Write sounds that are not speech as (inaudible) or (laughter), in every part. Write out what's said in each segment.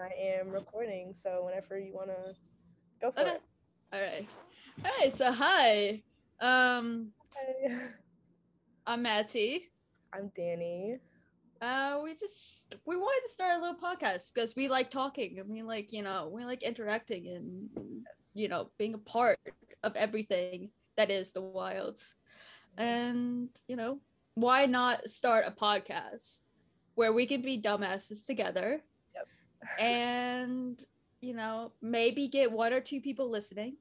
I am recording, so whenever you want to go for Okay. it. All right. All right. So hi. Um, Hi. I'm Matty. I'm Dani. Uh, we just we wanted to start a little podcast because we like talking and we like you know we like interacting and you know being a part of everything that is the wilds, and you know why not start a podcast where we can be dumbasses together, and you know maybe get one or two people listening.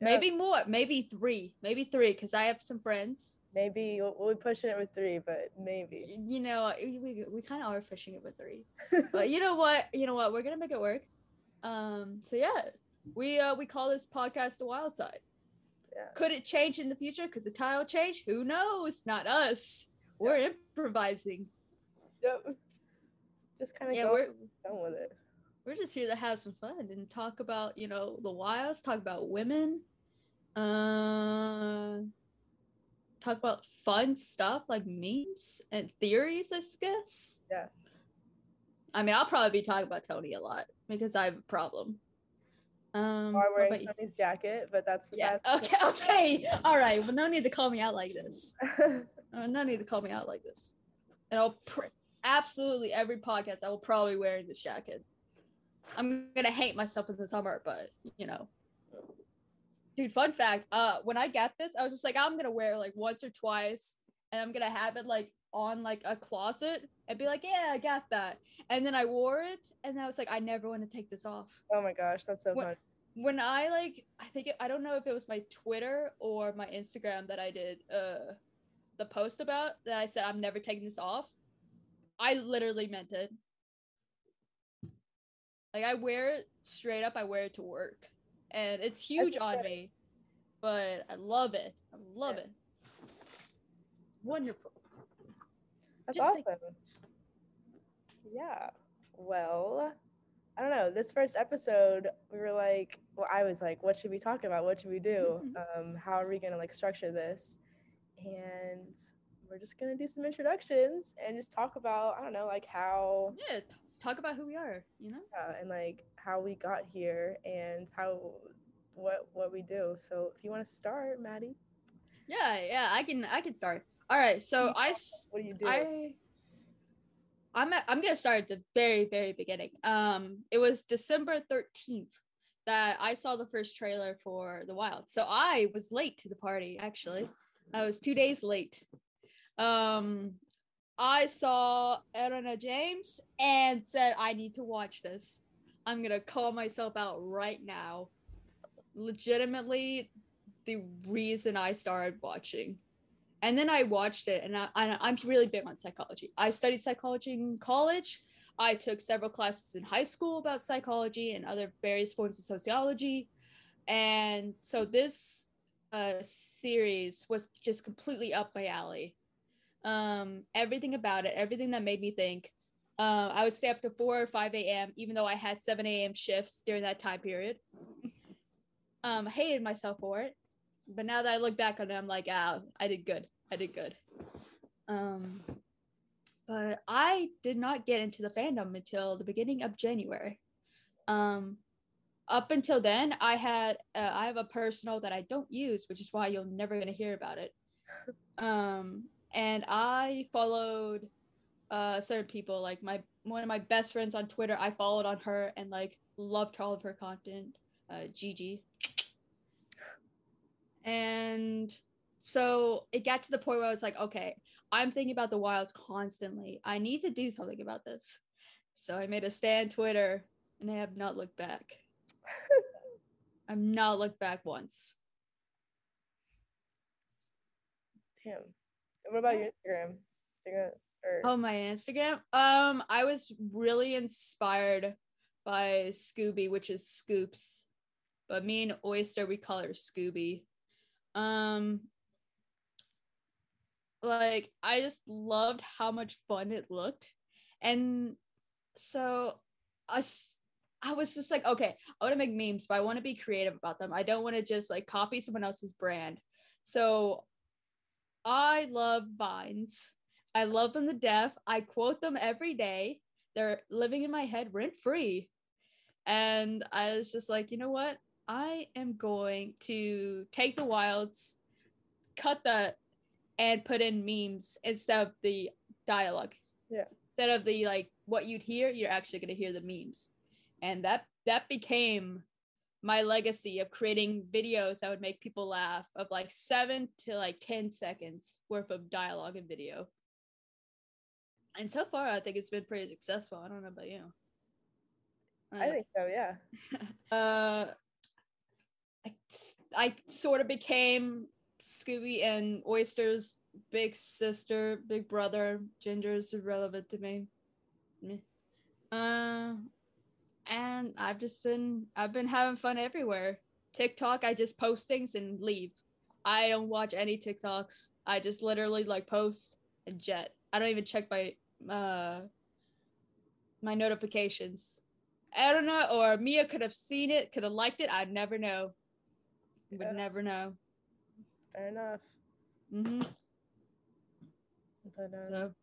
Yeah. Maybe more, maybe three, maybe three, because I have some friends. Maybe be pushing it with three, but maybe. You know, we, we, kind of are pushing it with three, but you know what? You know what? We're gonna make it work. Um, so yeah, we uh we call this podcast the Wild Side. Yeah. Could it change in the future? Could the title change? Who knows? Not us. We're improvising. Yep. Just kind of Yeah, go we're done with it. We're just here to have some fun and talk about you know the wilds, talk about women, uh, talk about fun stuff like memes and theories. I guess. Yeah. I mean, I'll probably be talking about Toni a lot because I have a problem. Um, Or what wearing? Toni's jacket, but that's yeah. (laughs) Okay. Okay. All right. Well, no need to call me out like this. (laughs) Uh, no need to call me out like this. And I'll pr- absolutely every podcast I will probably wear this jacket. I'm gonna hate myself in the summer, but you know. Dude, fun fact. Uh, when I got this, I was just like, I'm gonna wear it like once or twice, and I'm gonna have it like on like a closet and be like, yeah, I got that. And then I wore it, and I was like, I never want to take this off oh my gosh, that's so What- fun. when I like, I think it, I don't know if it was my Twitter or my Instagram that I did uh the post about that I said I'm never taking this off. I literally meant it. Like I wear it straight up. I wear it to work, and it's huge on me. But I love it. I love Yeah. it. Wonderful. That's just awesome. like- yeah. Well, I don't know. This first episode, we were like, well, I was like, what should we talk about? What should we do? (laughs) Um, how are we gonna like structure this? And we're just gonna do some introductions and just talk about, I don't know, like how Yeah. Talk about who we are. You know. uh, and like how we got here and how what what we do. So if you want to start, Matty, Yeah. Yeah. I can. I can start. All right. So I what do you do? I I'm at, I'm gonna start at the very very beginning. Um, it was December thirteenth that I saw the first trailer for The Wild. So I was late to the party. Actually, I was two days late. Um, I saw Erana James and said I need to watch this. I'm gonna call myself out right now. Legitimately, the reason I started watching and then I watched it, and I, I, I'm really big on psychology. I studied psychology in college. I took several classes in high school about psychology and other various forms of sociology. And so this uh, series was just completely up my alley. Um, everything about it, everything that made me think. Uh, I would stay up to 4 or 5 a.m., even though I had 7 a.m. shifts during that time period. (laughs) Um, I hated myself for it but now that I look back on it, I'm like, ah, I did good. I did good. Um, but I did not get into the fandom until the beginning of January. Um, up until then, I had uh, I have a personal that I don't use, which is why you're never gonna hear about it. Um, and I followed uh certain people, like my one of my best friends on Twitter. I followed on her and like loved all of her content. Uh, Gigi, and so it got to the point where I was like, okay, I'm thinking about the wilds constantly. I need to do something about this. So I made a stand Twitter and I have not looked back. (laughs) I've not looked back once. Damn. What about your Instagram? Or- Oh, my Instagram. Um, I was really inspired by Scooby, which is Scoops, but me and Oyster we call her Scooby. Um, like I just loved how much fun it looked, and so I, s- I was just like, okay, I want to make memes, but I want to be creative about them. I don't want to just like copy someone else's brand. So I love vines. I love them to death. I quote them every day. They're living in my head rent free. and I was just like, you know what? I am going to take the wilds, cut that, and put in memes instead of the dialogue. Yeah. Instead of the like what you'd hear, you're actually gonna hear the memes, and that that became my legacy of creating videos that would make people laugh of like seven to like 10 seconds worth of dialogue and video. And so far, I think it's been pretty successful. I don't know about you. I think so, yeah. (laughs) uh, I, I sort of became Scooby and Oyster's big sister, big brother. Ginger is irrelevant to me. Uh, and I've just been I've been having fun everywhere. TikTok, I just post things and leave. I don't watch any TikToks. I just literally like post and jet. I don't even check my uh my notifications. I don't know, or Mia could have seen it, could have liked it. I'd never know. Would Yeah. never know. Fair enough. Mm-hmm. But um, So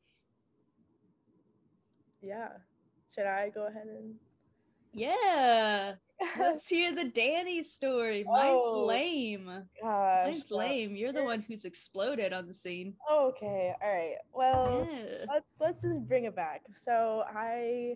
yeah. Should I go ahead and yeah, (laughs) let's hear the Dani story. Mine's Oh, lame. gosh. Mine's lame. You're the one who's exploded on the scene. Okay, all right. Well, Yeah. let's let's just bring it back. So I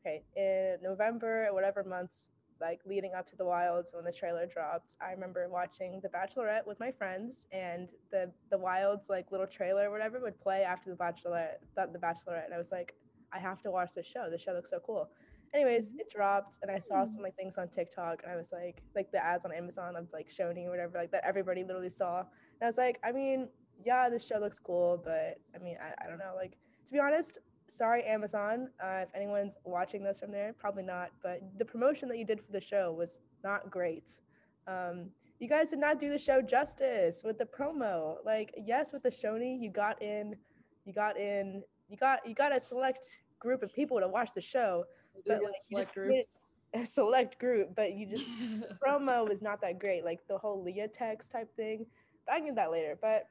okay, in November whatever months like leading up to the wilds when the trailer dropped, I remember watching The Bachelorette with my friends and the the wilds like little trailer or whatever would play after the Bachelorette the, the Bachelorette and I was like, I have to watch this show. The show looks so cool. Anyways, it dropped and I saw some like things on TikTok and I was like like the ads on Amazon of like Shoni or whatever like that everybody literally saw. And I was like, I mean, yeah, this show looks cool, but I mean, I, I don't know. Like, to be honest, sorry, Amazon. Uh, if anyone's watching this from there, probably not. But the promotion that you did for the show was not great. Um, you guys did not do the show justice with the promo. Like, yes, with the Shoni, you got in, you got in, you got you got a select group of people to watch the show, but like, made it a (laughs) select group. But you just (laughs) promo was not that great. Like the whole Leah text type thing. I can get that later. But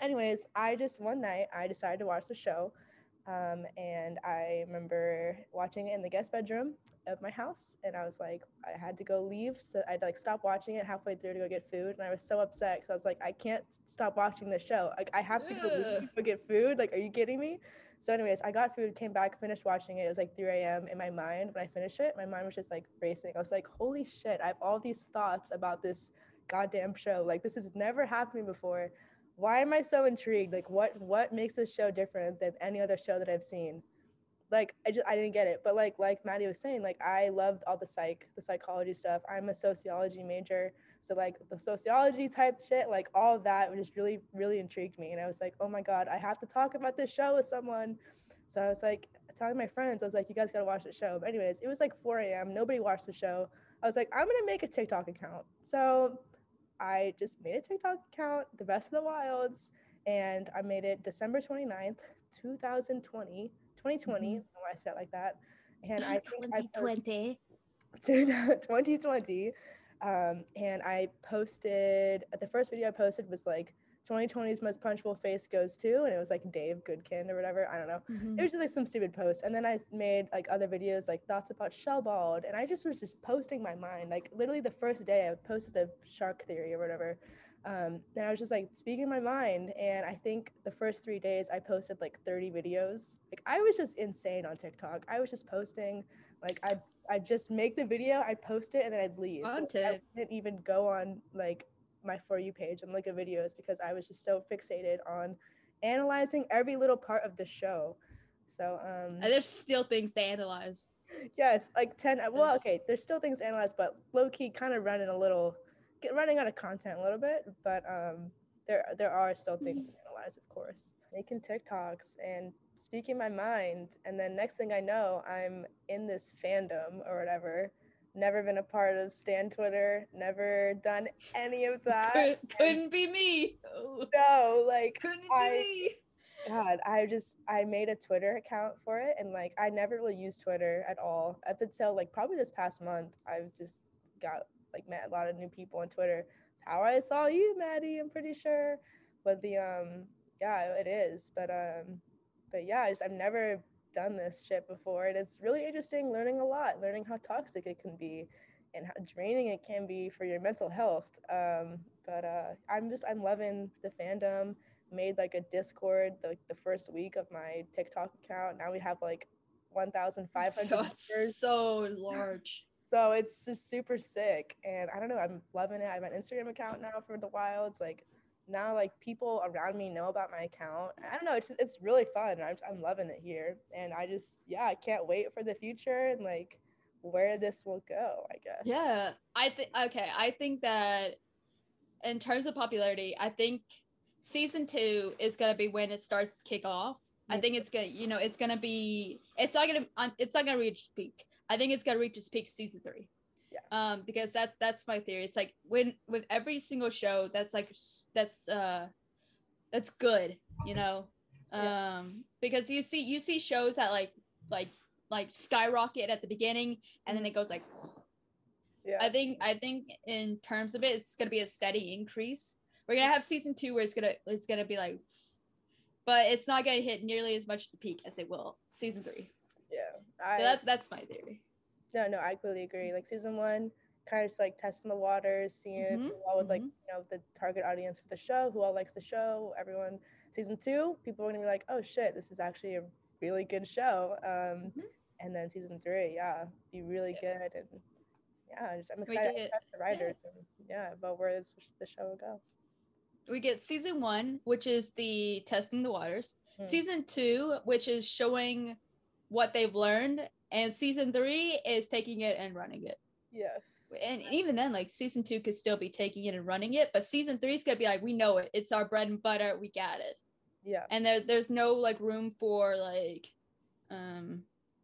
anyways, I just one night I decided to watch the show. Um, and I remember watching it in the guest bedroom of my house, and I was like, I had to go leave, so I'd like stop watching it halfway through to go get food, and I was so upset because I was like, I can't stop watching the show. Like I have to go, leave to go get food. Like, are you kidding me? So, anyways, I got food, came back, finished watching it. It was like 3 a.m. in my mind. When I finished it, my mind was just like racing. I was like, holy shit, I have all these thoughts about this goddamn show. Like, this has never happened before. Why am I so intrigued? Like, what what makes this show different than any other show that I've seen? Like, I just I didn't get it. But like like Matty was saying, like I loved all the psych, the psychology stuff. I'm a sociology major. So like the sociology type shit, like all that just really, really intrigued me. And I was like, oh my God, I have to talk about this show with someone. So I was like telling my friends, I was like, you guys gotta watch the show. But anyways, it was like 4 a.m. Nobody watched the show. I was like, I'm gonna make a TikTok account. So I just made a TikTok account, The Best of the Wilds, and I made it December 29th, 2020. 2020, mm-hmm. I don't know why I said it like that. And I think I posted- 2020. to 2020 (laughs) um, and i posted the first video i posted was like 2020's most punchable face goes to and it was like dave goodkin or whatever i don't know. Mhm. it was just like some stupid post. And then i made like other videos like thoughts about shellbald and i just was just posting my mind. Like literally the first day i posted a shark theory or whatever. Um, and i was just like speaking my mind. And i think the first three days i posted like 30 videos. Like i was just insane on tiktok. I was just posting. Like i i just make the video i'd post it and then i'd leave. Like, i didn't even go on like my for you page and look at videos because i was just so fixated on analyzing every little part of the show. So um And there's still things to analyze. yeah like 10 uh, well okay there's still things to analyze but low-key kind of running a little get running out of content a little bit but um there there are still things to analyze of course. Making tiktoks and speaking my mind and then next thing i know i'm in this fandom or whatever never been a part of stan twitter never done any of (laughs) that Could, couldn't be me. (laughs) No like couldn't I- be me. God, I just I made a Twitter account for it and like I never really used Twitter at all. Up until like probably this past month, I've just got like met a lot of new people on Twitter. It's how I saw you, Matty, I'm pretty sure. But the um yeah, it is. But um but yeah, I just I've never done this shit before, and it's really interesting learning a lot, learning how toxic it can be, and how draining it can be for your mental health. Um, but uh, I'm just I'm loving the fandom. Made like a Discord the, the first week of my TikTok account. Now we have like 1,500 (laughs) members. so large. So it's just super sick, and I don't know. I'm loving it. I have an Instagram account now for the Wilds. Like now, like people around me know about my account. I don't know. It's it's really fun. I'm I'm loving it here, and I just yeah, I can't wait for the future and like where this will go. I guess. Yeah, I think okay. I think that in terms of popularity, I think season two is gonna be when it starts to kick off. I think it's gonna, you know, it's gonna be, it's not gonna, um, it's not gonna reach peak. I think it's gonna reach its peak season three. Yeah. Um, because that that's my theory. It's like when with every single show that's like that's uh that's good, you know. Yeah. Um, because you see you see shows that like like like skyrocket at the beginning and then it goes like Yeah. I think I think in terms of it, it's gonna be a steady increase. We're gonna have season two where it's gonna it's gonna be like, but it's not gonna hit nearly as much the peak as it will season three. yeah. I, So that that's my theory. No, no, I completely agree. Like season one, kind of just like testing the waters, seeing Mhm, who all with like mhm. you know the target audience for the show, who all likes the show, everyone. Season two, people are gonna be like, oh shit, this is actually a really good show. Um, Mhm. and then season three, yeah, be really good and yeah, just, I'm excited get- to test the writers and yeah, about where this the show will go. We get season one, which is the testing the waters. Mm. Season two, which is showing what they've learned, and season three is taking it and running it. Yes. and even then like season two could still be taking it and running it but season three is gonna be like we know it. It's our bread and butter. We got it. Yeah. and there there's no like room for like um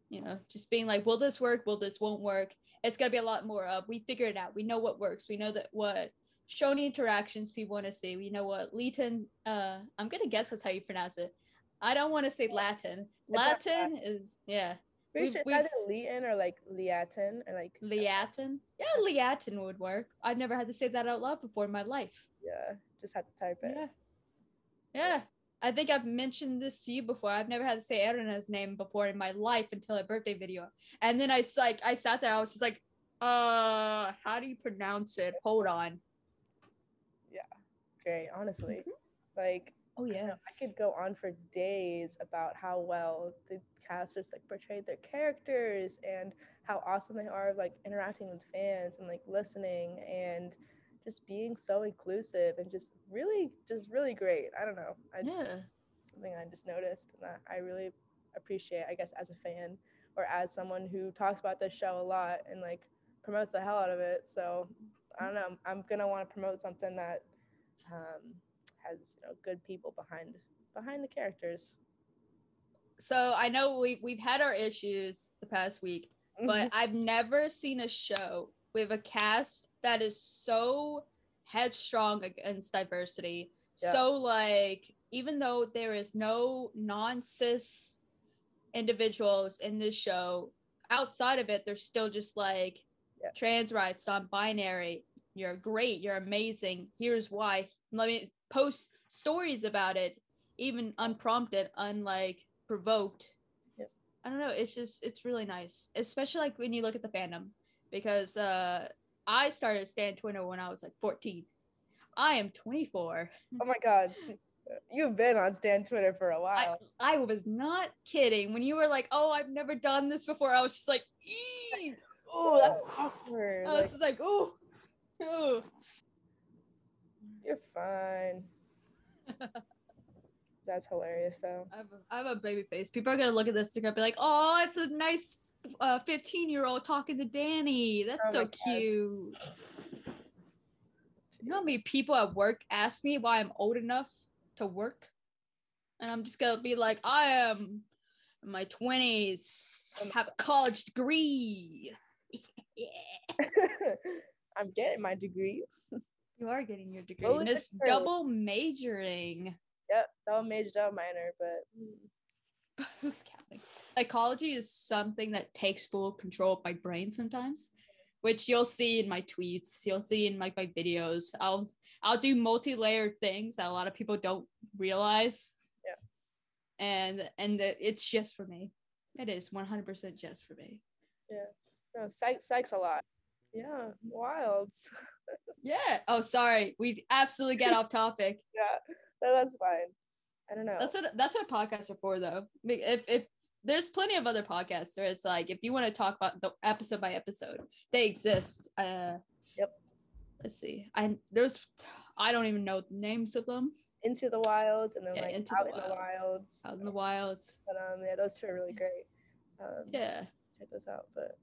you know just being like will this work? Will this won't work? It's gonna be a lot more of we figured it out. We know what works. We know that what shoni interactions people want to see. We know what latin uh i'm gonna guess that's how you pronounce it. I don't want to say latin. Latin is yeah Pretty sure it's either Leeton or like Leatin or like Liatin? Yeah, Liatin would work. I've never had to say that out loud before in my life. yeah, just had to type it. Yeah. Yeah. I think I've mentioned this to you before. I've never had to say Erana's name before in my life until a birthday video. And then I like I sat there, I was just like, uh, how do you pronounce it? Hold on. Yeah. Great, honestly. Like Oh yeah. I could go on for days about how well the casters like portrayed their characters and how awesome they are of like interacting with fans and like listening and just being so inclusive and just really just really great. I don't know. I just Yeah. something I just noticed and that I really appreciate, I guess, as a fan or as someone who talks about this show a lot and like promotes the hell out of it. So I don't know. I'm, I'm gonna want to promote something that um, has you know good people behind behind the characters. So I know we we've had our issues the past week, but mm-hmm. I've never seen a show with a cast that is so headstrong against diversity. Yeah. So like even though there is no non-cis individuals in this show, outside of it, there's still just like Yeah. trans rights, non-binary. You're great, you're amazing. Here's why. Let me post stories about it, even unprompted, unlike provoked. Yep. I don't know. It's just it's really nice, especially like when you look at the fandom, because uh, I started Stan Twitter when I was like 14. I am 24. oh my god, you've been on Stan Twitter for a while. I was not kidding when you were like, "Oh, I've never done this before." I was just like, oh, that's awkward. I was Like, just like, "Oh, oh." You're fine. (laughs) That's hilarious though. I have, a, I have a baby face. People are gonna look at this and gonna be like, "Oh, it's a nice uh, 15 year old talking to Dani. That's Oh so cute." You know how many people at work ask me why I'm old enough to work, and I'm just gonna be like, "I am in my 20s, have a college degree." yeah. (laughs) I'm getting my degree. (laughs) You are getting your degree. Slowly but Miss double majoring. Yep, double major, double minor, but mm, (laughs) Who's counting? Psychology is something that takes full control of my brain sometimes, which you'll see in my tweets. You'll see in my, my videos. I'll I'll do multi-layered things that a lot of people don't realize. Yeah. And and that it's just for me. It is 100% just for me. Yeah. No, Sykes, Sykes a lot. Yeah, wilds. (laughs) Yeah. Oh, sorry. We absolutely get off topic. (laughs) yeah, no, that's fine. I don't know. That's what that's what podcasts are for, though. If if there's plenty of other podcasts where it's like if you want to talk about the episode by episode, they exist. Uh, Yep. Let's see. I there's I don't even know the names of them. Into the wilds and then Yeah, like Into out the in the Wilds. wilds. Out in the wilds. But um, yeah, those two are really great. Um, Yeah. check those out. But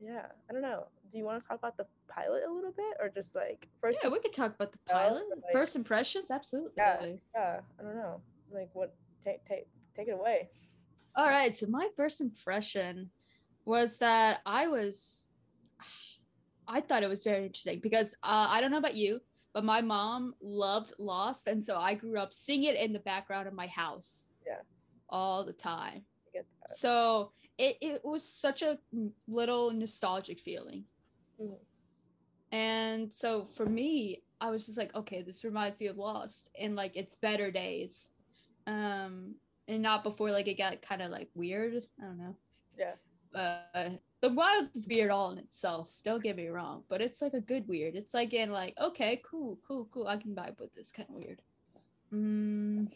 yeah, I don't know. Do you want to talk about the pilot a little bit, or just like first? Yeah, we could talk about the pilot. like- First impressions, absolutely. Yeah. yeah, I don't know. Like what? Take take take it away. All right. So my first impression was that I was, (sighs) I thought it was very interesting because uh, I don't know about you, but my mom loved Lost, and so I grew up seeing it in the background of my house. Yeah. All the time. I get that. So it, it was such a little nostalgic feeling. Mhm. And so for me, I was just like, okay, this reminds me of Lost and like its better days. Um, and not before like it got kind of like weird. I don't know. Yeah. Uh, the Wilds is weird all in itself. Don't get me wrong, but it's like a good weird. It's like in like, okay, cool, cool, cool. I can vibe with this kind of weird. Mm,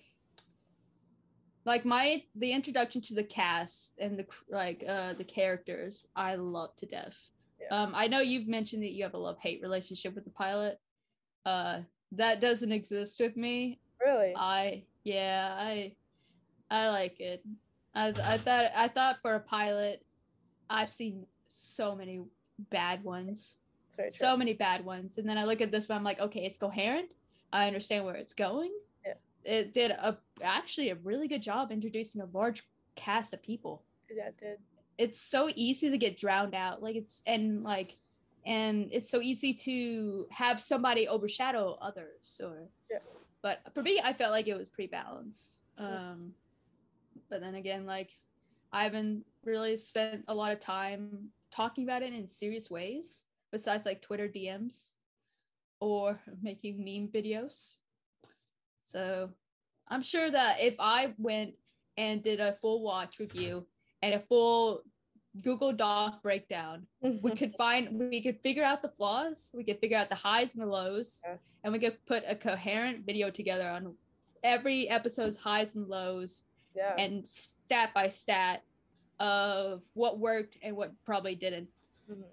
like my the introduction to the cast and the like uh the characters I love to death. Yeah. Um, I know you've mentioned that you have a love hate relationship with the pilot. Uh, that doesn't exist with me. Really? I yeah I I like it. I I thought I thought for a pilot, I've seen so many bad ones, It's very true. so many bad ones, and then I look at this one, I'm like, okay, it's coherent. I understand where it's going. It did a actually a really good job introducing a large cast of people yeah, it did. it's so easy to get drowned out like it's and like and it's so easy to have somebody overshadow others or Yeah. but for me i felt like it was pretty balanced um but then again like i haven't really spent a lot of time talking about it in serious ways besides like twitter dms or making meme videos so i'm sure that if i went and did a full watch review and a full Google Doc breakdown. We (laughs) could find, we could figure out the flaws, we could figure out the highs and the lows, Yeah. and we could put a coherent video together on every episode's highs and lows yeah. and stat by stat of what worked and what probably didn't. Mhm.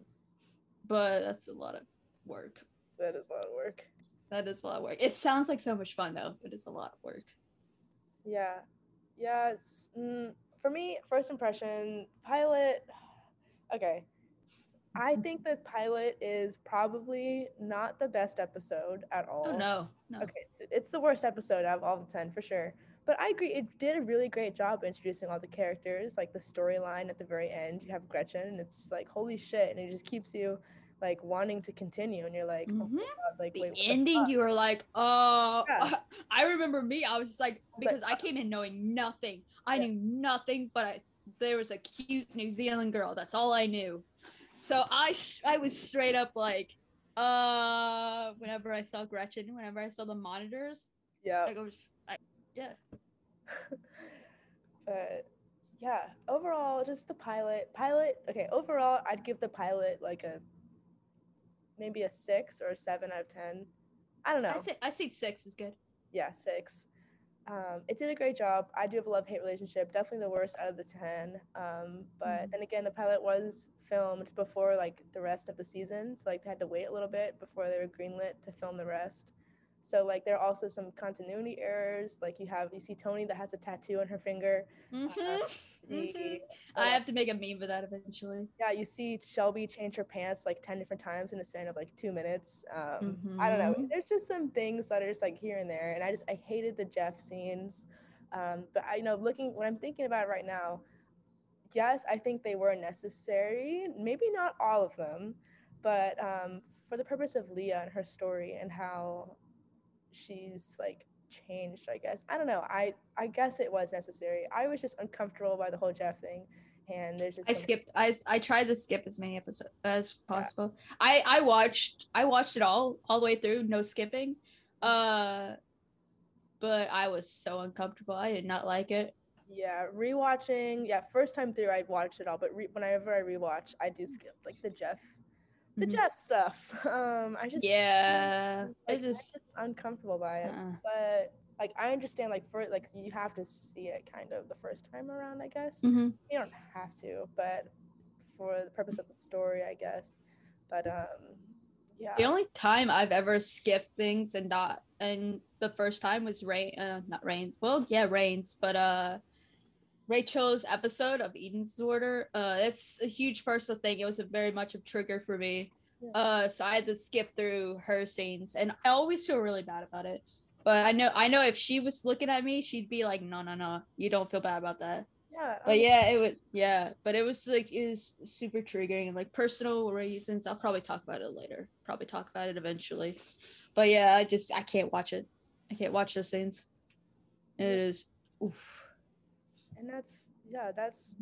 But that's a lot of work. That is a lot of work. That is a lot of work. It sounds like so much fun though, but it's a lot of work. Yeah. Yeah. Mm, for me, first impression, pilot. (sighs) Okay. I think the pilot is probably not the best episode at all. Oh no, no. Okay, it's, it's the worst episode out of all the 10 for sure. But I agree, it did a really great job introducing all the characters, like the storyline at the very end. You have Gretchen, and it's like, holy shit. And it just keeps you like wanting to continue. And you're like, oh Mhm. my God, like, the wait, what the ending you were like oh Yeah. (laughs) i remember me i was just like like, because i came in knowing nothing i Yeah. knew nothing but I, there was a cute new zealand girl that's all i knew so i i was straight up like uh whenever i saw gretchen whenever i saw the monitors Yeah. like i was I, yeah (laughs) but yeah, overall, just the pilot. Pilot, okay, overall, I'd give the pilot like a maybe a six or a seven out of 10. I don't know. i say i say six is good yeah, six. Um, it did a great job. I do have a love hate relationship, definitely the worst out of the 10. Um, but Mhm. then again, the pilot was filmed before like the rest of the season. So like they had to wait a little bit before they were greenlit to film the rest. So like there are also some continuity errors. Like you have you see Toni that has a tattoo on her finger. hmm (laughs) See, Mhm. uh, i have to make a meme of that eventually yeah, you see Shelby change her pants like 10 different times in a span of like two minutes. Um, I don't know. Mhm. There's just some things that are just like here and there. And I just, I hated the Jeff scenes. Um, but I you know, looking, when I'm thinking about right now, yes, I think they were necessary. Maybe not all of them, but um, for the purpose of Leah and her story and how she's like changed, I guess. I don't know. I, I guess it was necessary. I was just uncomfortable by the whole Jeff thing. And there's just I skipped. i tried to skip as many episodes as possible. I I watched I watched it all all the way through, no skipping. Uh, but I was so uncomfortable. I did not like it. Yeah, rewatching. Yeah, first time through, I watch it all, but re- whenever I rewatch, I do skip like the Jeff, the Mhm. Jeff stuff. (laughs) Um, I just Yeah, like, it just I'm uncomfortable by it. uh, But like, I understand like for like you have to see it kind of the first time around, I guess. mhm. You don't have to, but for the purpose of the story, I guess. But um, yeah. The only time I've ever skipped things and not and the first time was Reign uh not Reign's. Well, yeah, Reign's, but uh Rachel's episode of Eden's Disorder. Uh it's a huge personal thing. It was a very much a trigger for me. Yeah. Uh so I had to skip through her scenes and I always feel really bad about it. But I know I know if she was looking at me, she'd be like, No, no, no, you don't feel bad about that. yeah. But yeah, it would yeah, but it was like it was super triggering and like personal reasons. I'll probably talk about it later. Probably talk about it eventually. But yeah, I just I can't watch it. I can't watch those scenes. It is oof. And that's yeah, that's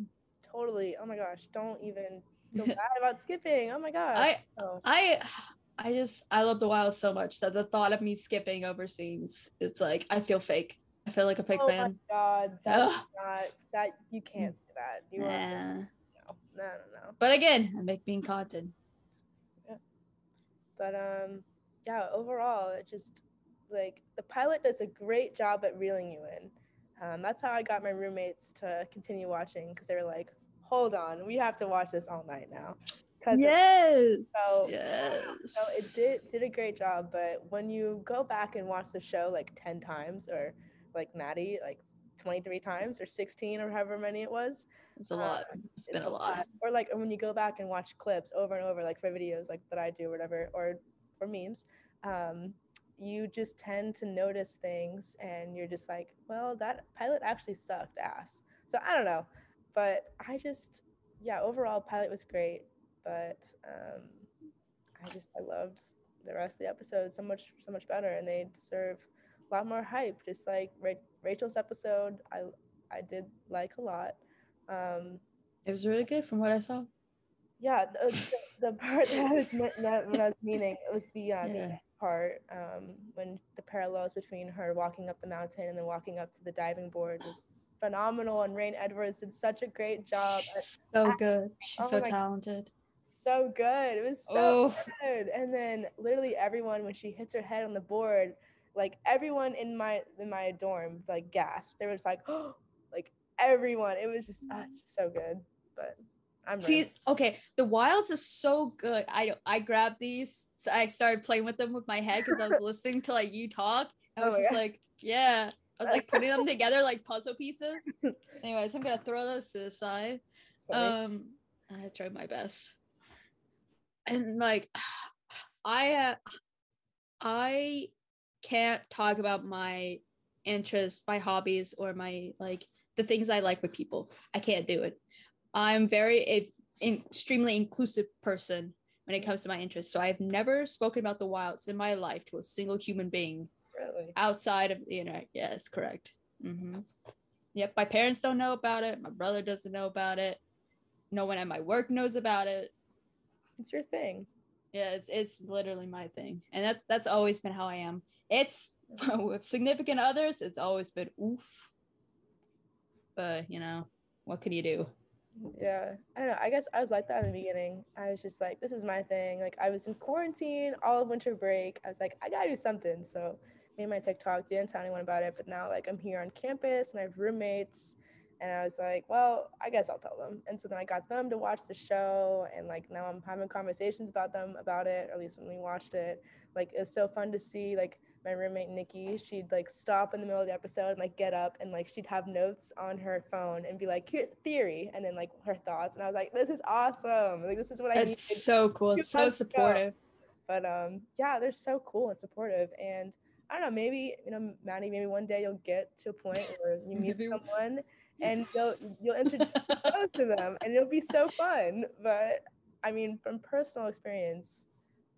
totally. Oh my gosh! Don't even feel bad (laughs) about skipping. Oh my gosh. I Oh, I I just I love the wild so much that the thought of me skipping over scenes, it's like I feel fake. I feel like a fake oh my fan. god, that's Ugh. not that you can't say that. You are no, no, no, no. But again, I make being content. But um, yeah. Overall, it just like the pilot does a great job at reeling you in. Um, that's how I got my roommates to continue watching because they were like, "Hold on, we have to watch this all night now." Yes. So- yes. So it did did a great job, but when you go back and watch the show like ten times, or like Matty, like twenty three times, or sixteen, or however many it was, It's a lot. It's been a lot. Or like when you go back and watch clips over and over, like for videos like that I do, or whatever, or for memes, um, you just tend to notice things, and you're just like, well, that pilot actually sucked ass. So I don't know, but I just, yeah, overall, pilot was great, but um, I just I loved the rest of the episodes so much so much better, and they deserve a lot more hype. Just like Ra- Rachel's episode, I I did like a lot. Um, It was really good from what I saw. yeah, the, the, the part that I was meant, that I was meaning it was the uh, Yeah. end part um, when the parallels between her walking up the mountain and then walking up to the diving board was phenomenal. And Reign Edwards did such a great job. She's so good. She's oh so talented. so good. It was so Oh, good. And then literally everyone when she hits her head on the board, like everyone in my in my dorm like gasped. They were just like, oh, (gasps) like everyone. It was just ah, it's so good. But I'm see, ready. okay, the wilds are so good. I I grabbed these. So I started playing with them with my head because I was listening to like you talk. I Oh was my just God. like, yeah. I was like putting them (laughs) together like puzzle pieces. (laughs) Anyways, I'm gonna throw those to the side. Um, I tried my best, and like, (sighs) I uh, I can't talk about my interests, my hobbies, or my like the things I like with people. I can't do it. I'm very a, in, extremely inclusive person when it comes to my interests. So I've never spoken about the wilds in my life to a single human being really. outside of the internet. Yes, correct. hmm Yep, my parents don't know about it. My brother doesn't know about it. No one at my work knows about it. It's your thing. Yeah, it's it's literally my thing, and that that's always been how I am. It's (laughs) with significant others. It's always been oof. But you know, what can you do? Yeah. I don't know. I guess I was like that in the beginning. I was just like, this is my thing. Like I was in quarantine all of winter break. I was like, I gotta do something. So made my TikTok, didn't tell anyone about it, but now like I'm here on campus and I have roommates. And I was like, well, I guess I'll tell them. And so then I got them to watch the show and like now I'm having conversations about them about it, or at least when we watched it. Like it was so fun to see like my roommate Nikki, she'd like stop in the middle of the episode and like get up and like she'd have notes on her phone and be like, "Here, theory," and then like her thoughts. And I was like, "This is awesome! Like this is what I need." That's so cool. two So months ago. supportive. But um, yeah, they're so cool and supportive. And I don't know, maybe you know, Matty, maybe one day you'll get to a point where you meet someone (laughs) and you'll you'll introduce (laughs) show to them, and it'll be so fun. But I mean, from personal experience,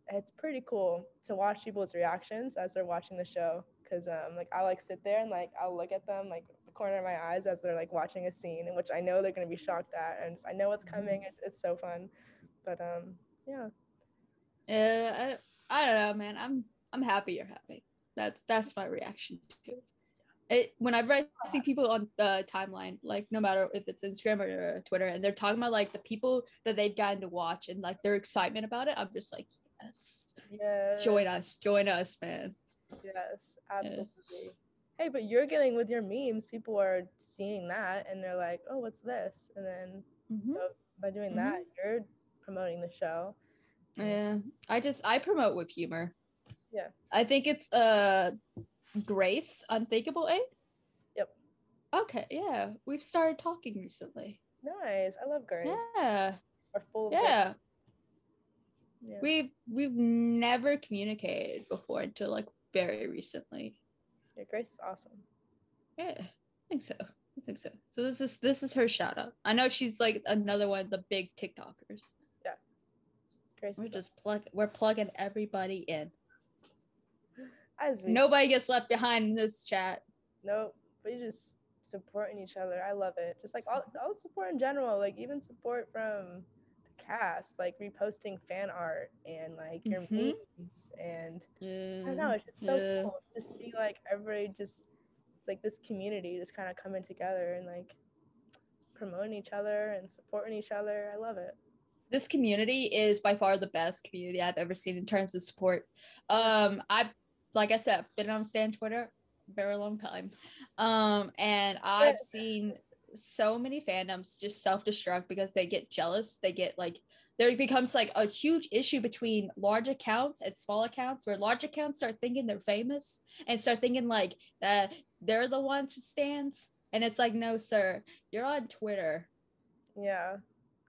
it's pretty cool to watch people's reactions as they're watching the show. Cause um, like I like sit there and like I'll look at them like the corner of my eyes as they're like watching a scene in which I know they're gonna be shocked at, and I know what's coming. It's, it's so fun. But um, yeah. Yeah, I, I don't know, man. I'm I'm happy you're happy. That's that's my reaction to it. it whenever I see people on the timeline, like no matter if it's Instagram or Twitter, and they're talking about like the people that they've gotten to watch and like their excitement about it, I'm just like, yes, Yeah. join us, join us, man. Yes, absolutely. Hey, but you're getting with your memes, people are seeing that and they're like, oh, what's this? And then Mhm. so by doing that, you're promoting the show. Yeah, I just I promote with humor. Yeah. I think it's uh Grace Unthinkable Eight. Yep. Okay, yeah, we've started talking recently. Nice. I love Grace. Yeah, Are full of yeah. Yeah. We've we've never communicated before until like very recently. yeah, Grace is awesome. Yeah, I think so. I think so. So this is this is her shout out. I know she's like another one of the big TikTokers. Yeah. Grace We're is just plug we're plugging everybody in. as we Nobody gets left behind in this chat. Nope. We just supporting each other. I love it. Just like all, all support in general, like even support from cast, like reposting fan art and like your Mhm. memes and I don't know, it's just so Yeah. cool to see like everybody just like this community just kind of coming together and like promoting each other and supporting each other. I love it. This community is by far the best community I've ever seen in terms of support. Um, I've like I said, been on Stan Twitter a very long time. Um, and I've seen so many fandoms just self-destruct because they get jealous. They get like there becomes like a huge issue between large accounts and small accounts where large accounts start thinking they're famous and start thinking like that they're the ones who stands. And it's like, no, sir, you're on Twitter. Yeah.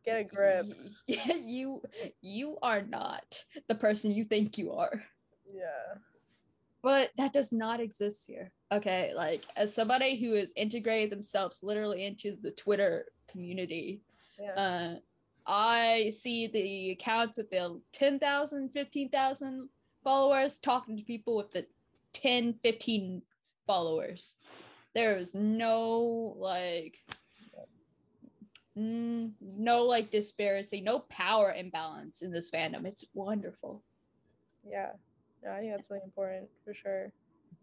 Get a grip. (laughs) You you are not the person you think you are. Yeah. But that does not exist here. Okay, like as somebody who has integrated themselves literally into the Twitter community, Yeah. uh I see the accounts with the 10,000, 15,000 followers talking to people with the 10, 15 followers. There is no like mm, no like disparity, no power imbalance in this fandom. It's wonderful. Yeah, no, I think that's really important for sure.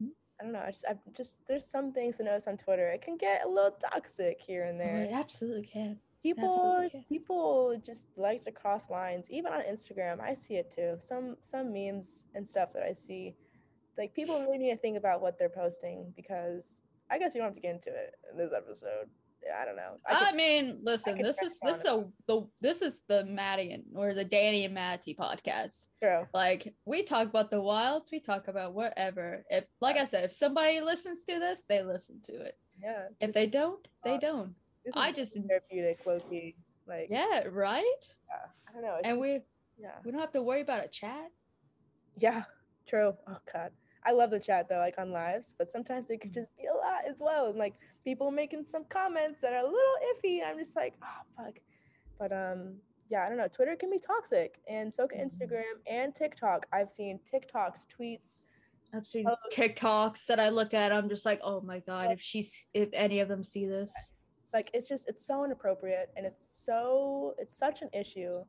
Mhm. I don't know. I just, I just, there's some things to notice on Twitter. It can get a little toxic here and there. it absolutely can. People, absolutely can. people just like to cross lines. Even on Instagram, I see it too. Some, some memes and stuff that I see, like people really need to think about what they're posting because I guess you don't have to get into it in this episode. I don't know. I I, mean, listen, could this is this a the this is the Matty and or the Dani and Matty podcast. True. Like we talk about the wilds, we talk about whatever. If like I said, if somebody listens to this, they listen to it. Yeah. If they don't, they don't. I just therapeutic, low key. Like, yeah, right. yeah. I don't know. It's And just- we yeah. we don't have to worry about a chat. Yeah, true. Oh god. I love the chat though, like on lives, but sometimes it could Mhm. just be a lot as well. And like people making some comments that are a little iffy. I'm just like, oh fuck. But um, yeah, I don't know. Twitter can be toxic, and so can Mhm. Instagram and TikTok. I've seen TikToks, tweets. I've seen posts. TikToks that I look at. I'm just like, oh my god, if she's if any of them see this, Like it's just it's so inappropriate, and it's so it's such an issue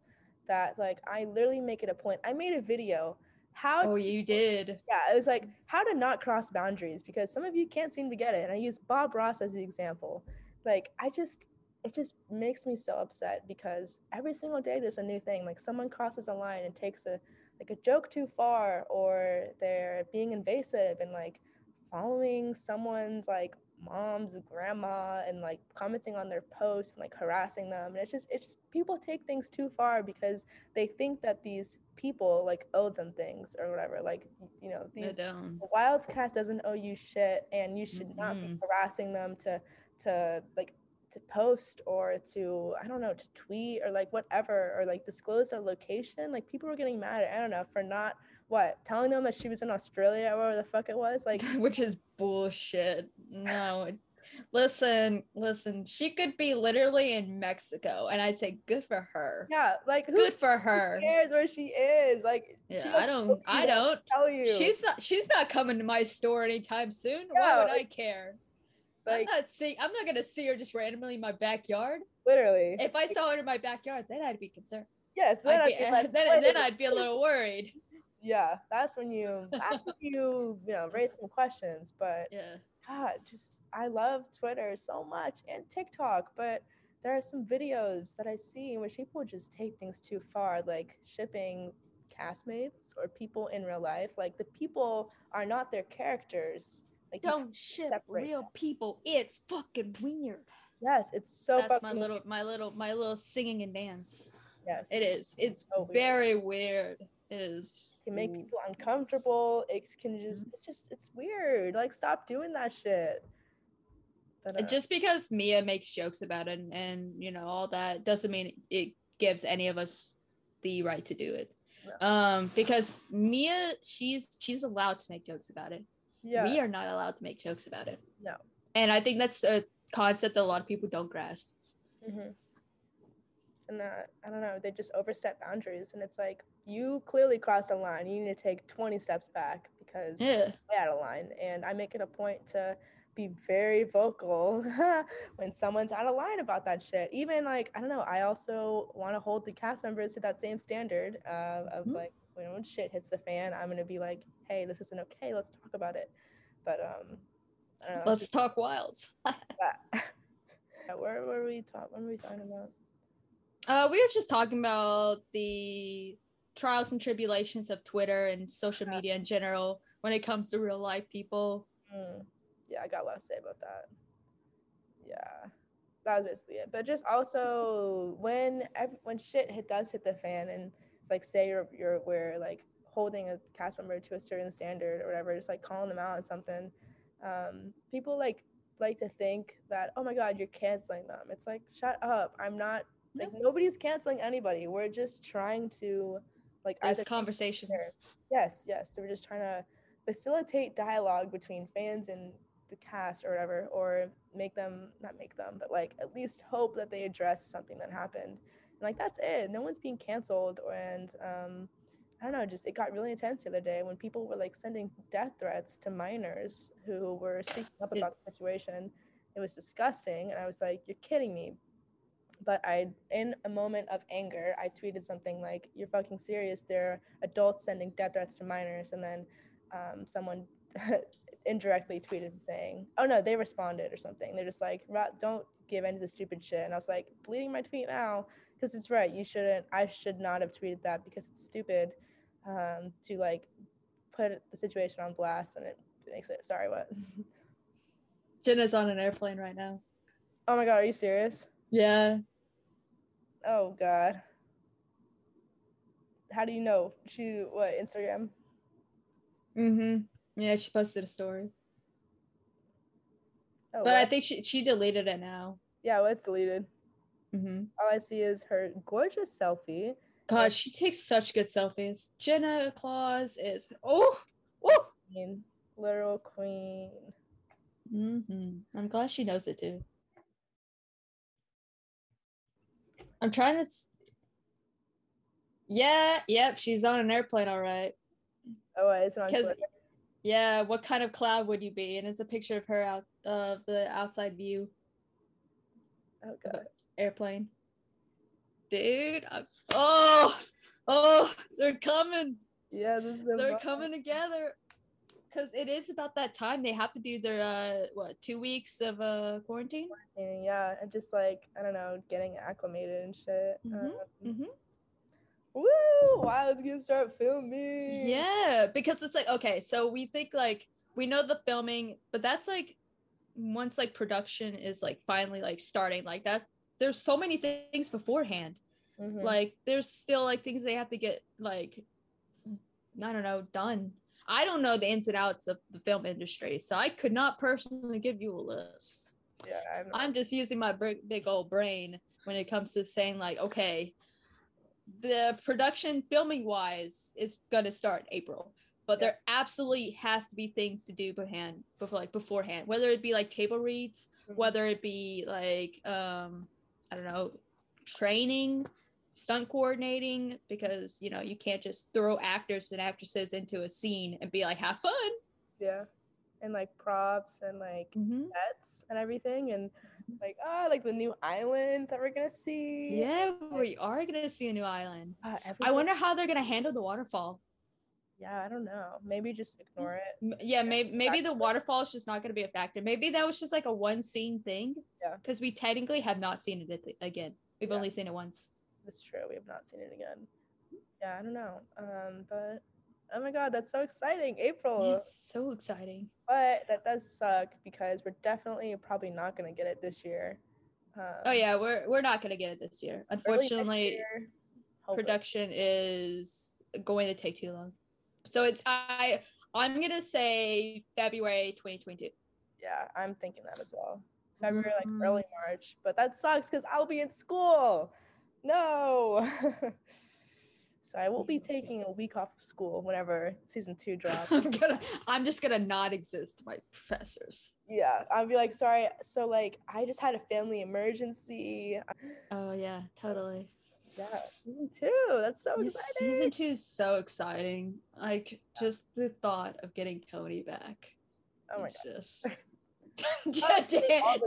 that like I literally make it a point. I made a video. How oh, to you did. Yeah, it was like how to not cross boundaries because some of you can't seem to get it. And I use Bob Ross as the example. Like I just it just makes me so upset because every single day there's a new thing. Like someone crosses a line and takes a like a joke too far or they're being invasive and like following someone's like mom's grandma and like commenting on their posts and like harassing them. And it's just it's just people take things too far because they think that these people like owe them things or whatever. Like you know, these the Wilds cast doesn't owe you shit and you should not be harassing them to to like to post or to I don't know to tweet or like whatever or like disclose their location. Like people were getting mad at I don't know for not what telling them that she was in Australia or whatever the fuck it was. Like (laughs) which is bullshit. No. Listen, listen. She could be literally in Mexico, and I'd say good for her. yeah, like who Good for her. cares where she is? Like Yeah, I don't. I don't. tell you. She's not. She's not coming to my store anytime soon. Why Yeah, would I care? Like I'm not see. I'm not gonna see her just randomly in my backyard. literally. If I saw her in my backyard, then I'd be concerned. yes, then I'd I'd be, be (laughs) like, then, then I'd be a little worried. (laughs) (laughs) yeah, that's when you that's when you you know raise some questions. But Yeah. God, just I love Twitter so much and TikTok, but there are some videos that I see in which people just take things too far, like shipping castmates or people in real life. Like the people are not their characters. Like Don't ship real them. people. It's fucking weird. yes, it's so That's fucking my little my little my little singing and dance. yes. It is. It's so weird. very weird. It is. It can make people uncomfortable. It can just it's just it's weird. Like stop doing that shit. But, uh, just because Mia makes jokes about it and, and you know all that doesn't mean it gives any of us the right to do it. Um, because Mia, she's she's allowed to make jokes about it. Yeah, We are not allowed to make jokes about it. No. And I think that's a concept that a lot of people don't grasp. hmm And that I don't know, they just overstep boundaries, and it's like you clearly crossed a line. You need to take twenty steps back because Yeah. way out of line. And I make it a point to be very vocal (laughs) when someone's out of line about that shit. Even like I don't know, I also want to hold the cast members to that same standard uh, of Mhm. like when shit hits the fan, I'm gonna be like, hey, this isn't okay. Let's talk about it. But um, I don't know. Let's just talk wilds. (laughs) Yeah, (laughs) where were we talking? What were we talking about? Uh, we were just talking about the trials and tribulations of Twitter and social Yeah. media in general when it comes to real life people. Mm, yeah, I got a lot to say about that. Yeah, that was basically it. But just also when when shit hit does hit the fan, and like say you're you're we're like holding a cast member to a certain standard or whatever, just like calling them out on something. Um, people like like to think that oh my god you're canceling them. It's like shut up. I'm not like nobody's canceling anybody. We're just trying to like There's conversations. Yes, yes. So we're just trying to facilitate dialogue between fans and the cast or whatever, or make them not make them, but like at least hope that they address something that happened. And like that's it. No one's being canceled. And um, I don't know, just it got really intense the other day when people were like sending death threats to minors who were speaking up about the situation. It was disgusting. And I was like, you're kidding me but I, in a moment of anger, I tweeted something like, "You're fucking serious? There are adults sending death threats to minors," and then um, someone (laughs) indirectly tweeted saying, "Oh no, they responded or something." They're just like, "Don't give in to the stupid shit," and I was like, deleting my tweet now because it's right. You shouldn't. I should not have tweeted that because it's stupid um, to like put the situation on blast, and it makes it. Sorry, what? (laughs) Jenna's on an airplane right now. oh my god, are you serious? Yeah. Oh God. How do you know? She what Instagram? Mm-hmm. Yeah, she posted a story. Oh, But I think she she deleted it now. yeah, well, it's deleted. Mm-hmm. All I see is her gorgeous selfie. God, she takes such good selfies. Jenna Clause is oh oh. Queen, literal queen. Mm-hmm. I'm glad she knows it too. I'm trying to. s- Yeah, yep, she's on an airplane, all right. Oh, it's on Twitter. yeah, what kind of cloud would you be? And it's a picture of her out of the outside view Oh God. Airplane. Dude, I'm, oh, oh, they're coming. Yeah, this is. They're vibe. coming together. Cause it is about that time they have to do their uh what two weeks of uh quarantine. And Yeah, and just like I don't know, getting acclimated and shit. Mhm, Um, Mm-hmm. Woo! Wow, let's get start filming. Yeah, because it's like okay, so we think like we know the filming, but that's like once like production is like finally like starting like that. There's so many things beforehand. Mhm. Like there's still like things they have to get like I don't know done. I don't know the ins and outs of the film industry, so I could not personally give you a list. yeah, I'm. I'm just using my big, big old brain when it comes to saying like, okay, the production filming wise is gonna start April, but Yeah. there absolutely has to be things to do beforehand, before like beforehand, whether it be like table reads, Mhm. whether it be like um, I don't know, training, stunt coordinating, because you know you can't just throw actors and actresses into a scene and be like, have fun. Yeah. And like props and like Mhm. sets and everything and like ah like the new island that we're gonna see. Yeah, we are gonna see a new island. Ah, I wonder how they're gonna handle the waterfall. Yeah, I don't know. Maybe just ignore it. Yeah, maybe maybe the waterfall is just not going to be a factor. Maybe that was just like a one scene thing. Yeah. Because we technically have not seen it again. We've Yeah. only seen it once. It's true. We have not seen it again. Yeah, I don't know. Um, but oh my god, that's so exciting, April. It's so exciting. But that does suck because we're definitely probably not gonna get it this year. Um, Oh yeah, we're we're not going to get it this year. Unfortunately, year, production is going to take too long. So it's I I'm to say February 2022. Yeah, I'm thinking that as well. February, Mm. like early March. But that sucks because I'll be in school. No. (laughs) so I will be taking a week off of school whenever season two drops. (laughs) I'm gonna I'm just gonna not exist to my professors. yeah, I'll be like, sorry. So like, I just had a family emergency. Oh yeah, totally. Yeah, season two. That's so This exciting. season two is so exciting. Like just the thought of getting Toni back. Oh my god. Just (laughs) (laughs) Dan-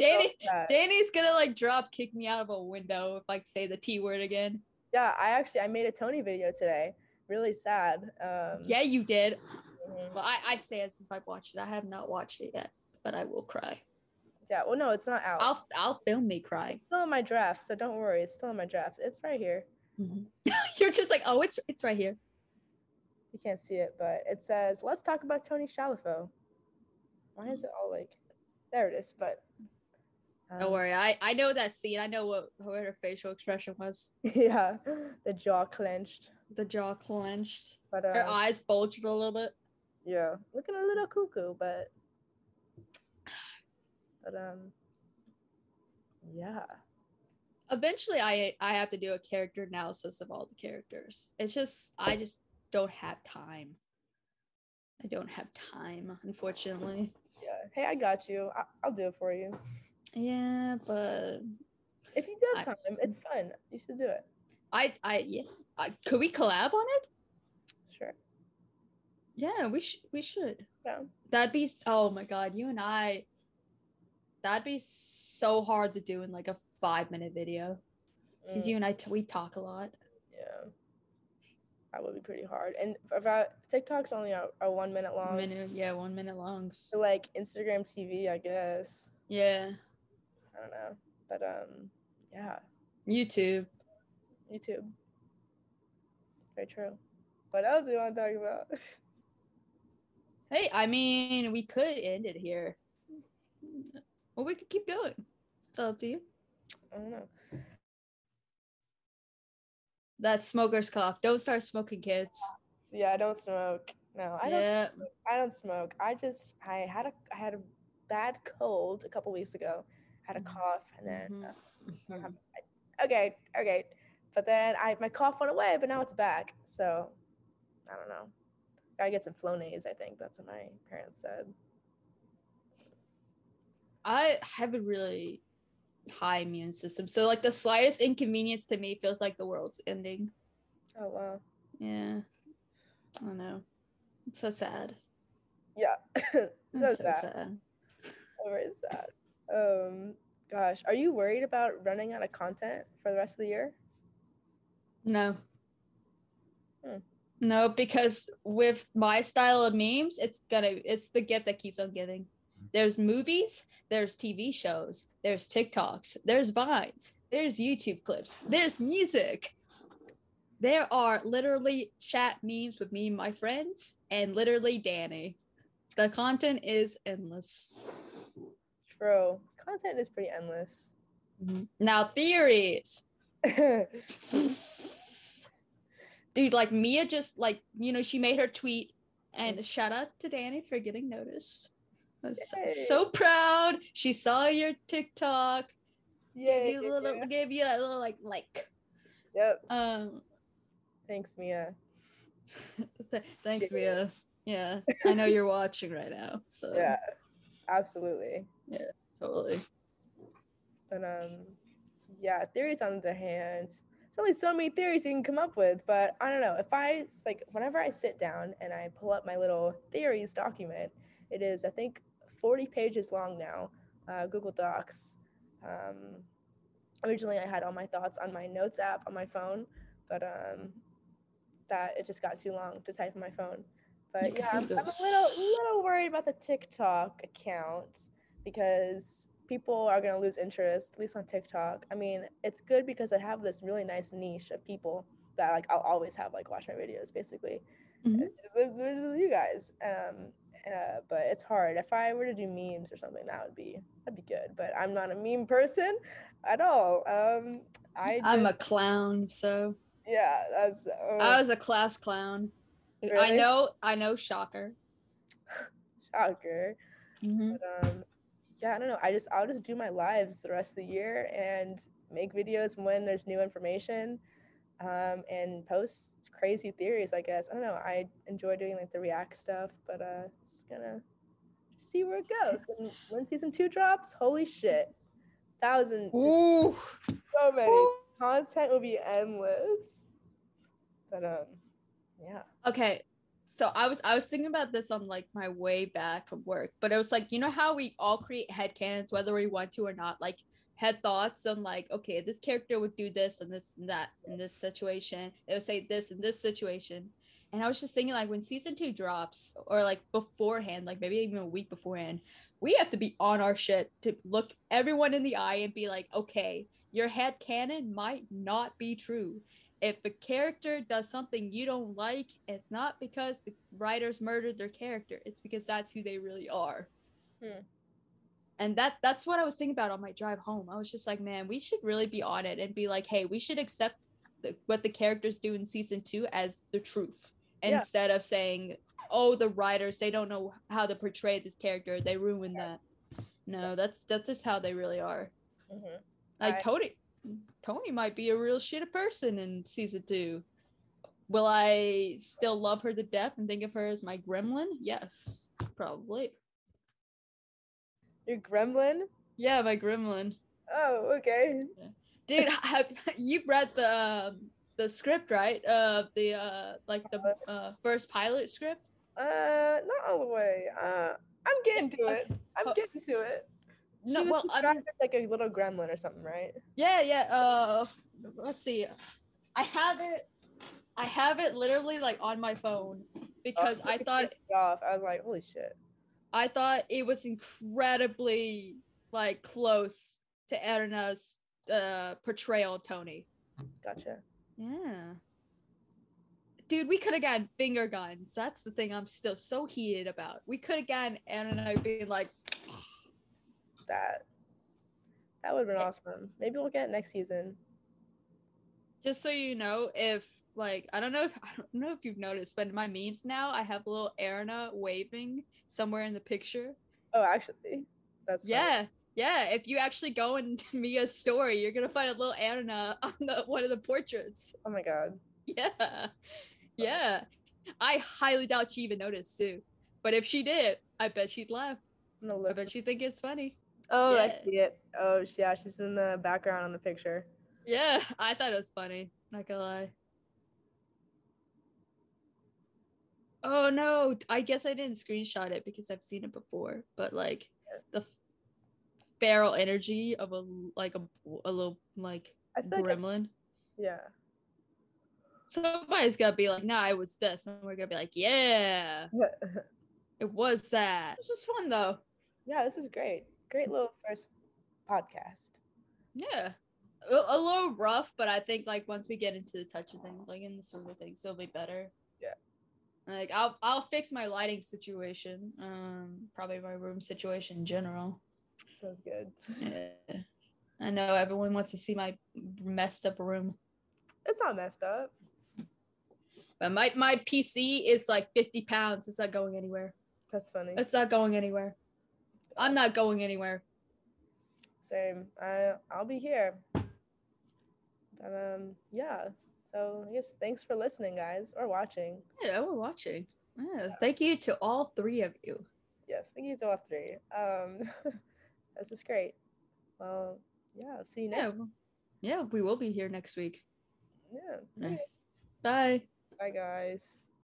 Dani Dani's gonna like drop kick me out of a window if I say the T word again. Yeah, I actually I made a Toni video today. Really sad. Um, Yeah, you did. mhm. Well, I, I say as if I've watched it. I have not watched it yet, but I will cry. Yeah. Well, no, it's not out. I'll I'll film me cry. It's still in my draft, so don't worry. It's still in my draft. It's right here. (laughs) You're just like, oh, it's it's right here. You can't see it, but it says, "Let's talk about Toni Shalifoe." Why is it all like? There it is. But Don't um, worry, I I know that scene. I know what what her facial expression was. (laughs) Yeah, the jaw clenched. The jaw clenched, But her um, eyes bulged a little bit. yeah, looking a little cuckoo, but but um, yeah. Eventually, I I have to do a character analysis of all the characters. It's just I just don't have time. I don't have time, unfortunately. Yeah. Hey, I got you. I- I'll do it for you. Yeah, but If you do have time, it's fun. You should do it. I I yeah. I, could we collab on it? Sure. Yeah, we should. We should. Yeah. That'd be. Oh my god, you and I. That'd be so hard to do in like a five minute video because Mm, you and I t- we talk a lot. yeah. That would be pretty hard. And about TikTok's only a, a one minute long. minute, yeah, one minute longs. So like Instagram TV, I guess. Yeah, I don't know. But um yeah, YouTube. YouTube. Very true. What else do you want to talk about? (laughs) Hey, I mean, we could end it here. Or we could keep going. It's all up to you. I don't know. That's smoker's cough. Don't start smoking, kids. Yeah, I don't smoke. No, I don't. I don't smoke. I just I had a I had a bad cold a couple weeks ago. Had a Mhm. cough and then Mhm. uh, I Mhm. okay, okay. But then I my cough went away, but now it's back. So I don't know. Gotta get some Flonase, I think. That's what my parents said. I have a really high immune system. So like the slightest inconvenience to me feels like the world's ending. Oh wow. Yeah. I don't know. It's so sad. Yeah. (laughs) so It's sad. sad. So very sad. Um gosh. Are you worried about running out of content for the rest of the year? No. Hmm. No, because with my style of memes, it's gonna it's the gift that keeps on giving. There's movies, there's TV shows, there's TikToks, there's vines, there's YouTube clips, there's music. There are literally chat memes with me and my friends, and literally Dani. The content is endless. True. Content is pretty endless. Mm-hmm. Now theories. (laughs) dude like mia just like you know she made her tweet and mm. shout out to Dani for getting noticed so, so proud she saw your tiktok Yay. gave you a little gave you a little like like Yep. um Thanks, Mia. (laughs) th- thanks Yeah. mia yeah i know you're watching right now so (laughs) Yeah. Absolutely. Yeah. Totally But um yeah, theories on the hand. There's only so many theories you can come up with, but I don't know. If I like whenever I sit down and I pull up my little theories document, it is I think 40 pages long now, uh, Google Docs. Um, originally I had all my thoughts on my notes app on my phone, but um, that it just got too long to type on my phone. But yeah, I'm, I'm a little little worried about the TikTok account because people are gonna lose interest, at least on TikTok. I mean, it's good because I have this really nice niche of people that like I'll always have like watch my videos basically. Mhm. This you guys. Um, uh, but it's hard. If I were to do memes or something, that would be that'd be good. But I'm not a meme person at all. Um, I I'm a clown, so yeah. That's uh, I was a class clown. I know, I know, shocker. (laughs) shocker. Mhm. But, um, yeah, I don't know. I just I'll just do my lives the rest of the year and make videos when there's new information, um, and post crazy theories. I guess I don't know. I enjoy doing like the react stuff, but uh, it's gonna see where it goes. And when season two drops, holy shit, thousand, Ooh. so many Ooh. content will be endless. But um, yeah. Okay. So I was I was thinking about this on like my way back from work, but it was like you know how we all create headcanons whether we want to or not, like head thoughts on like okay this character would do this and this and that in this situation. They would say this in this situation, and I was just thinking like when season two drops or like beforehand, like maybe even a week beforehand, we have to be on our shit to look everyone in the eye and be like okay your head canon might not be true if a character does something you don't like, it's not because the writers murdered their character. It's because that's who they really are. Hmm. And that that's what I was thinking about on my drive home. I was just like, man, we should really be on it and be like, hey, we should accept the, what the characters do in season two as the truth Yeah. instead of saying, oh, the writers they don't know how to portray this character. They ruined that. No, that's that's just how they really are. Mhm. Like I- Toni, Toni might be a real shitty person in season two. Will I still love her to death and think of her as my gremlin? Yes, probably. Your gremlin. Yeah, my gremlin. Oh, okay. Dude, (laughs) have you read the um, the script right? Uh, the uh, like the uh, first pilot script. Uh, not all the way. Uh, I'm getting to it. I'm Uh, getting to it. She No, well, I mean, like a little gremlin or something, right? yeah, yeah. Uh, let's see. I have it. I have it literally like on my phone because Oh, I (laughs) thought off. I was like, holy shit. I thought it was incredibly like close to Erana's uh portrayal of Toni. Gotcha. Yeah. Dude, we could have gotten finger guns. That's the thing I'm still so heated about. We could have gotten Erana being like, (sighs) That. That would have been awesome. Maybe we'll get it next season. just so you know, if like I don't know if (laughs) I don't know if you've noticed, but in my memes now I have a little Erana waving somewhere in the picture. Oh, actually, that's funny. Yeah, yeah. If you actually go into (laughs) Mia's story, you're gonna find a little Erana (laughs) on the one of the portraits. Oh my god. Yeah, yeah. I highly doubt she even noticed too. But if she did, I bet she'd laugh. I'm I bet she'd think it's funny. Oh, I see it. Oh, yeah, she's in the background on the picture. Yeah, I thought it was funny. Not gonna lie. Oh no, I guess I didn't screenshot it because I've seen it before. But like the feral energy of a like a, a little like feel like, I- gremlin. yeah. Somebody's gotta be like, nah, it was this, and we're gonna be like, yeah, (laughs) it was that. This was fun though. yeah, this is great. Great little first podcast. Yeah. A, a little rough, but I think like once we get into the touch of things, like in the swing of things, it'll be better. Yeah. Like I'll I'll fix my lighting situation. Um, probably my room situation in general. Sounds good. Yeah. I know everyone wants to see my messed up room, It's not messed up. but my my PC is like fifty pounds. It's not going anywhere. That's funny. It's not going anywhere. I'm not going anywhere. Same. I I'll be here. But um yeah. So I guess thanks for listening, guys, or watching. Yeah, we're watching. Yeah, thank you to all three of you. Yes, thank you to all three. Um, (laughs) this is great. Well, yeah. I'll see you Yeah, next. w- yeah, we will be here next week. Yeah. Yeah. Bye. Bye, guys.